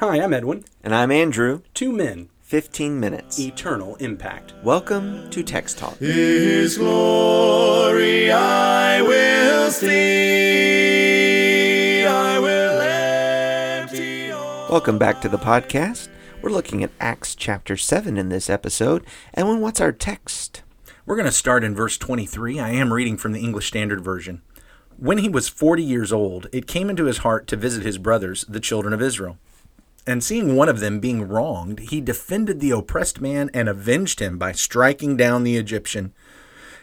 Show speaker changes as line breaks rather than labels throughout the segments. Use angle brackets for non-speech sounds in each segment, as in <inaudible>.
Hi, I'm Edwin.
And I'm Andrew.
Two men,
15 minutes.
eternal impact.
Welcome to Text Talk.
His glory I will see. I will empty all.
Welcome back to the podcast. We're looking at Acts chapter 7 in this episode. And what's our text?
We're going to start in verse 23. I am reading from the English Standard Version. When he was 40 years old, it came into his heart to visit his brothers, the children of Israel. And seeing one of them being wronged, he defended the oppressed man and avenged him by striking down the Egyptian.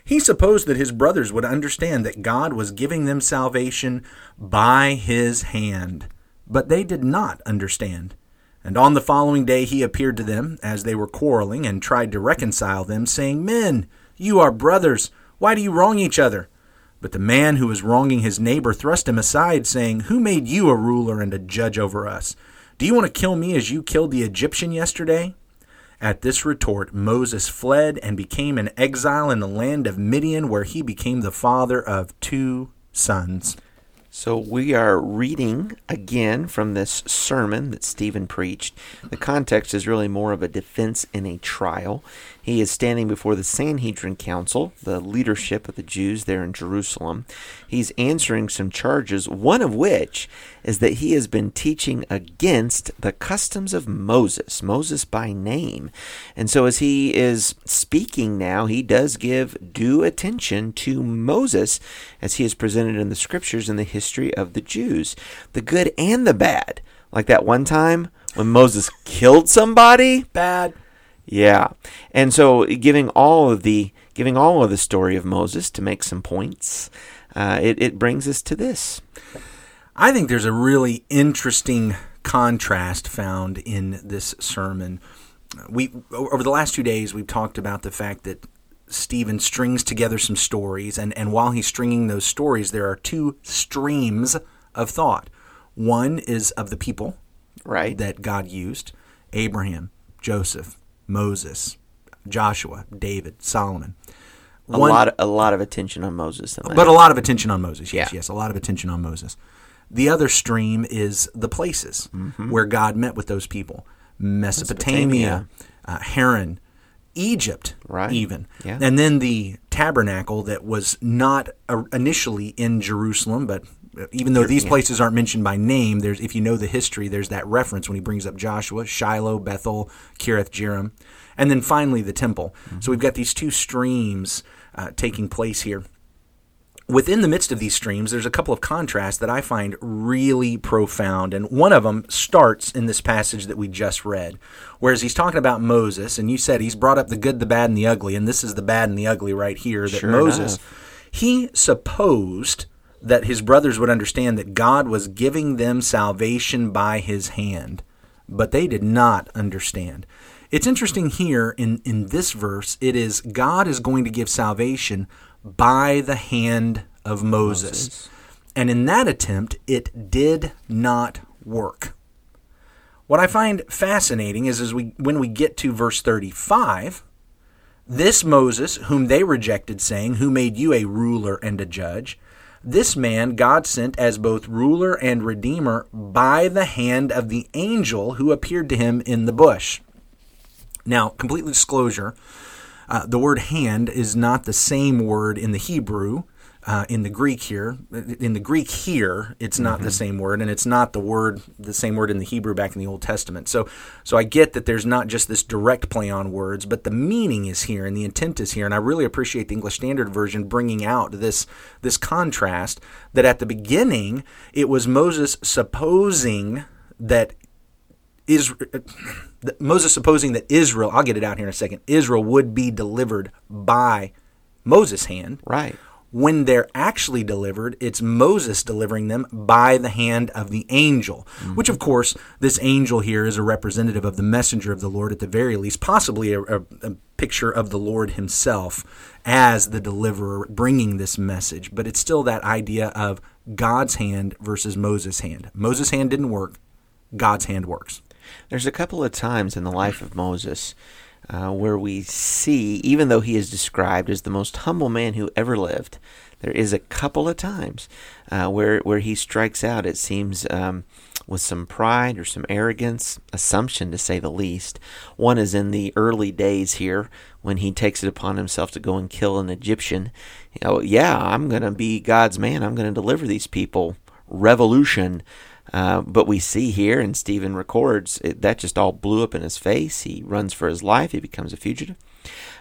He supposed that his brothers would understand that God was giving them salvation by his hand. But they did not understand. And on the following day he appeared to them as they were quarreling and tried to reconcile them, saying, Men, you are brothers. Why do you wrong each other? But the man who was wronging his neighbor thrust him aside, saying, Who made you a ruler and a judge over us? Do you want to kill me as you killed the Egyptian yesterday? At this retort, Moses fled and became an exile in the land of Midian, where he became the father of two sons.
So we are reading again from this sermon that Stephen preached. The context is really more of a defense in a trial. He is standing before the Sanhedrin Council, the leadership of the Jews there in Jerusalem. He's answering some charges, one of which is that he has been teaching against the customs of Moses, Moses by name. And so as he is speaking now, he does give due attention to Moses as he is presented in the scriptures and the history of the Jews, the good and the bad. Like that one time when Moses killed somebody,
Bad.
yeah. And so giving all of the giving all of the story of Moses to make some points, uh, it, it brings us to this.
I think there's a really interesting contrast found in this sermon. We over the last two days we've talked about the fact that Stephen strings together some stories, and, and while he's stringing those stories, there are two streams of thought. One is of the people
Right.
that God used Abraham, Joseph, Moses, Joshua, David, Solomon.
a
One-
lot a lot of attention on Moses
but a lot of attention on Moses. Yes,
Yeah.
yes, a lot of attention on Moses. The other stream is the places
Mm-hmm.
where God met with those people Mesopotamia, uh, Haran, Egypt,
Right.
even.
Yeah.
And then the tabernacle that was not initially in Jerusalem, but even though these places aren't mentioned by name, there's if you know the history, there's that reference when he brings up Joshua, Shiloh, Bethel, Kiriath Jearim, and then finally the temple. So we've got these two streams uh, taking place here within the midst of these streams, there's a couple of contrasts that I find really profound. And one of them starts in this passage that we just read. Whereas he's talking about Moses, and you said he's brought up the good, the bad, and the ugly. And this is the bad and the ugly right here that
Sure
Moses, he supposed that his brothers would understand that God was giving them salvation by his hand, but they did not understand. It's interesting here in, in this verse, it is God is going to give salvation by the hand of Moses. And in that attempt, it did not work. What I find fascinating is as we when we get to verse 35, this Moses, whom they rejected, saying, Who made you a ruler and a judge? This man God sent as both ruler and redeemer by the hand of the angel who appeared to him in the bush. Now, complete disclosure uh, the word hand is not the same word in the Hebrew. Uh, in the Greek here, in the Greek here, it's not the same word, and it's not the word, the same word in the Hebrew back in the Old Testament. So, so I get that there's not just this direct play on words, but the meaning is here and the intent is here, and I really appreciate the English Standard Version bringing out this this contrast. That at the beginning, it was Moses supposing that Israel, Moses supposing that Israel, I'll get it out here in a second, Israel would be delivered by Moses' hand.
Right.
When they're actually delivered, it's Moses delivering them by the hand of the angel, which, of course, this angel here is a representative of the messenger of the Lord at the very least, possibly a, a, a picture of the Lord himself as the deliverer bringing this message. But it's still that idea of God's hand versus Moses' hand. Moses' hand didn't work, God's hand works.
There's a couple of times in the life of Moses uh, where we see, even though he is described as the most humble man who ever lived, there is a couple of times uh, where where he strikes out. It seems um, with some pride or some arrogance, assumption to say the least. One is in the early days here when he takes it upon himself to go and kill an Egyptian. You know, yeah, I'm going to be God's man. I'm going to deliver these people. Revolution. Uh, but we see here, and Stephen records, it, that just all blew up in his face. He runs for his life. He becomes a fugitive.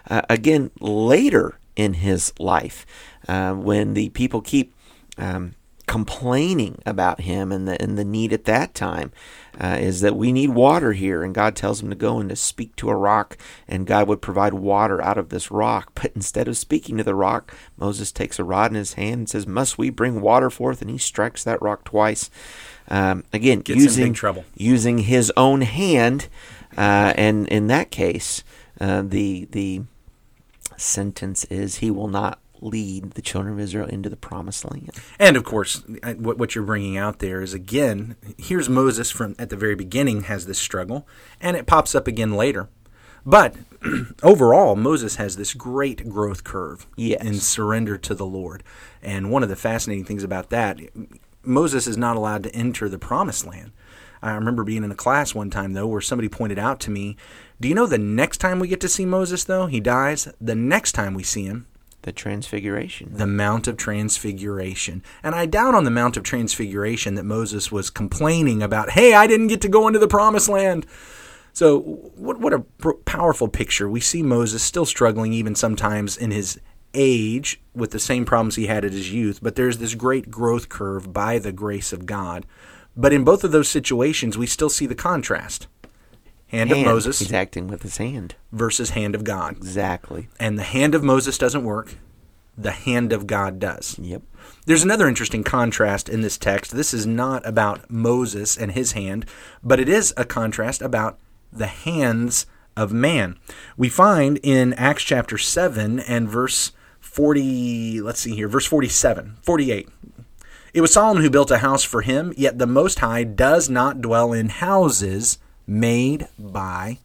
Uh, again, later in his life, uh, when the people keep um, complaining about him and the and the need at that time uh, is that we need water here. And God tells him to go and to speak to a rock and God would provide water out of this rock. But instead of speaking to the rock Moses takes a rod in his hand and says must we bring water forth? And he strikes that rock twice. Um, again
Gets
using
trouble.
using his own hand uh, and in that case uh, the the sentence is he will not lead the children of Israel into the promised land.
And of course, what, what you're bringing out there is again, here's Moses from at the very beginning has this struggle, and it pops up again later. But <clears throat> overall, Moses has this great growth curve
yes.
in surrender to the Lord. And one of the fascinating things about that, Moses is not allowed to enter the promised land. I remember being in a class one time, though, where somebody pointed out to me, Do you know the next time we get to see Moses, though? He dies. The next time we see him,
the Transfiguration.
The Mount of Transfiguration. And I doubt on the Mount of Transfiguration that Moses was complaining about, hey, I didn't get to go into the promised land. So, what, what a powerful picture. We see Moses still struggling, even sometimes in his age, with the same problems he had at his youth, but there's this great growth curve by the grace of God. But in both of those situations, we still see the contrast. Hand, hand, of Moses.
He's acting with his hand.
Versus hand of God.
Exactly.
And the hand of Moses doesn't work. The hand of God does.
Yep.
There's another interesting contrast in this text. This is not about Moses and his hand, but it is a contrast about the hands of man. We find in Acts chapter 7 and verse 40, let's see here, verse 47, 48. It was Solomon who built a house for him, yet the Most High does not dwell in houses made by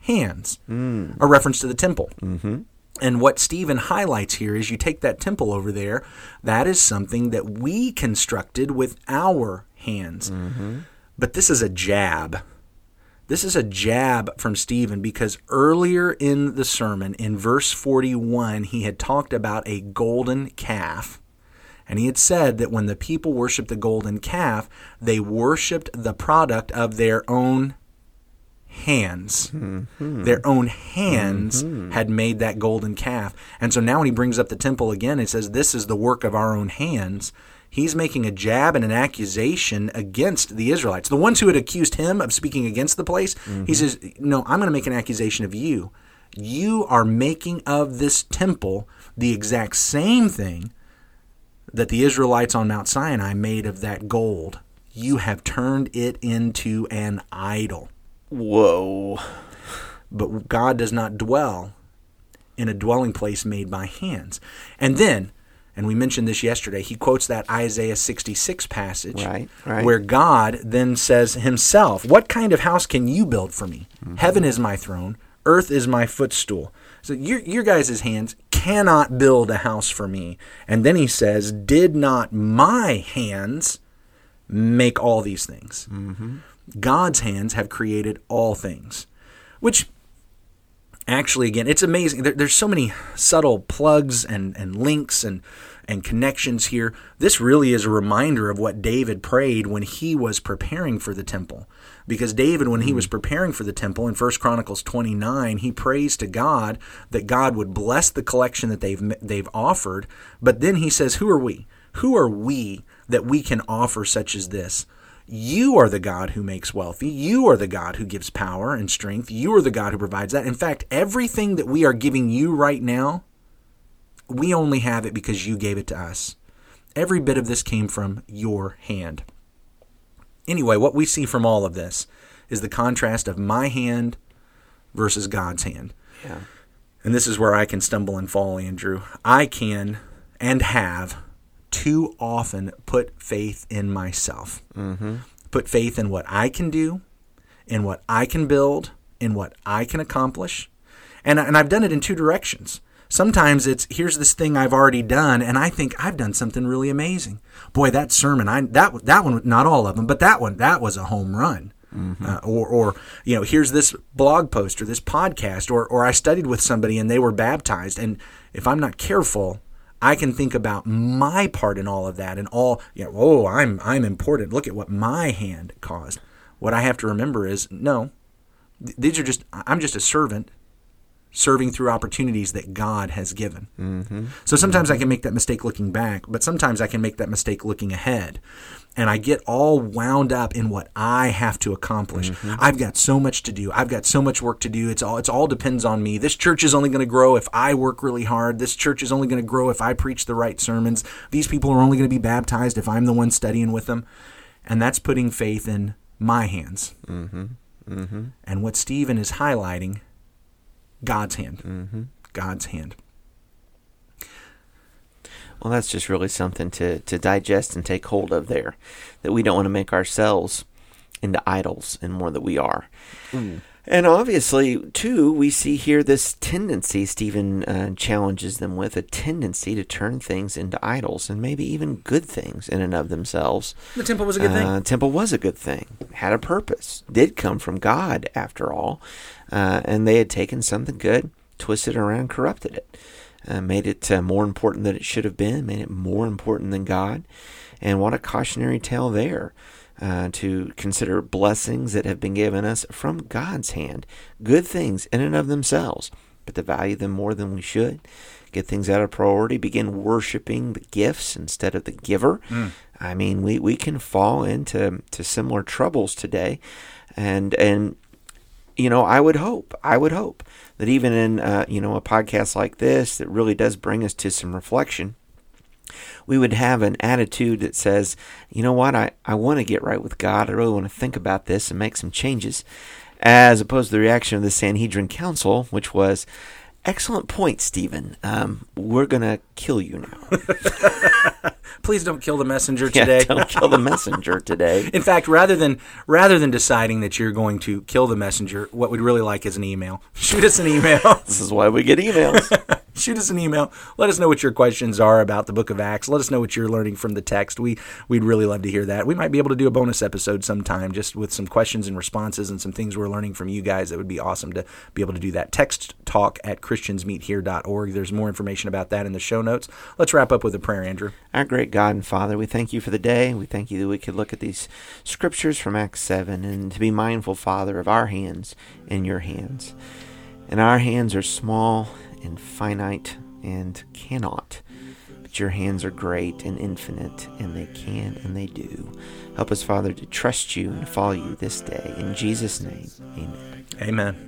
hands.
Mm.
A reference to the temple.
Mm-hmm.
And what Stephen highlights here is you take that temple over there, that is something that we constructed with our hands.
Mm-hmm.
But this is a jab. This is a jab from Stephen because earlier in the sermon, in verse 41, he had talked about a golden calf. And he had said that when the people worshiped the golden calf, they worshiped the product of their own hands.
Mm-hmm.
Their own hands
mm-hmm.
had made that golden calf. And so now when he brings up the temple again, it says, This is the work of our own hands. He's making a jab and an accusation against the Israelites. The ones who had accused him of speaking against the place,
mm-hmm.
he says, No, I'm going to make an accusation of you. You are making of this temple the exact same thing that the Israelites on Mount Sinai made of that gold. You have turned it into an idol.
Whoa.
But God does not dwell in a dwelling place made by hands. And then, and we mentioned this yesterday, he quotes that Isaiah 66 passage
right, right.
where God then says himself, What kind of house can you build for me? Mm-hmm. Heaven is my throne, earth is my footstool. So your, your guys' hands cannot build a house for me. And then he says, Did not my hands make all these things?
Mm-hmm.
God's hands have created all things. Which actually, again, it's amazing. There, there's so many subtle plugs and, and links and, and connections here. This really is a reminder of what David prayed when he was preparing for the temple. Because David, when he was hmm. preparing for the temple in 1 Chronicles 29, he prays to God that God would bless the collection that they've, they've offered. But then he says, Who are we? Who are we that we can offer such as this? You are the God who makes wealthy. You are the God who gives power and strength. You are the God who provides that. In fact, everything that we are giving you right now, we only have it because you gave it to us. Every bit of this came from your hand. Anyway, what we see from all of this is the contrast of my hand versus God's hand.
Yeah.
And this is where I can stumble and fall, Andrew. I can and have too often put faith in myself.
Mm-hmm.
Put faith in what I can do, in what I can build, in what I can accomplish. And, and I've done it in two directions. Sometimes it's here's this thing I've already done, and I think I've done something really amazing. Boy, that sermon, I that that one, not all of them, but that one, that was a home run. Mm-hmm. Uh, or, or you know, here's this blog post or this podcast, or or I studied with somebody and they were baptized, and if I'm not careful, I can think about my part in all of that and all, you know, oh, I'm I'm important. Look at what my hand caused. What I have to remember is no, these are just I'm just a servant serving through opportunities that God has given. Mm-hmm. So sometimes mm-hmm. I can make that mistake looking back, but sometimes I can make that mistake looking ahead. And I get all wound up in what I have to accomplish. Mm-hmm. I've got so much to do. I've got so much work to do. It's all it's all depends on me. This church is only going to grow if I work really hard. This church is only going to grow if I preach the right sermons. These people are only going to be baptized if I'm the one studying with them. And that's putting faith in my hands. Mm-hmm. Mm-hmm. And what Stephen is highlighting God's hand. Mm-hmm. God's hand.
Well, that's just really something to, to digest and take hold of there. That we don't want to make ourselves into idols and more that we are. Mm. And obviously, too, we see here this tendency Stephen uh, challenges them with a tendency to turn things into idols and maybe even good things in and of themselves.
The temple was a good uh,
thing. Temple was a good thing, had a purpose, did come from God after all. Uh, and they had taken something good, twisted it around, corrupted it, uh, made it uh, more important than it should have been, made it more important than God. And what a cautionary tale there. Uh, to consider blessings that have been given us from God's hand, good things in and of themselves, but to value them more than we should, get things out of priority, begin worshiping the gifts instead of the giver. Mm. I mean, we, we can fall into to similar troubles today, and and you know, I would hope, I would hope that even in, uh, you know, a podcast like this that really does bring us to some reflection, we would have an attitude that says, you know what, I, I want to get right with God. I really want to think about this and make some changes. As opposed to the reaction of the Sanhedrin Council, which was, excellent point, Stephen. Um, we're going to kill you now. <laughs>
please don't kill the messenger today.
Yeah, don't kill the messenger <laughs> today.
In fact, rather than rather than deciding that you're going to kill the messenger, what we'd really like is an email. <laughs> Shoot us an email.
this is why we get emails.
Shoot us an email. Let us know what your questions are about the book of Acts. Let us know what you're learning from the text. We we'd really love to hear that. We might be able to do a bonus episode sometime just with some questions and responses and some things we're learning from you guys. That would be awesome to be able to do that. Text talk at christiansmeethere.org. There's more information about that in the show notes. Let's wrap up with a prayer, Andrew.
Our great God and Father, we thank you for the day. We thank you that we could look at these scriptures from Acts 7 and to be mindful, Father, of our hands in your hands. And our hands are small and finite and cannot. But your hands are great and infinite, and they can and they do. Help us, Father, to trust you and follow you this day. In Jesus' name, amen.
Amen.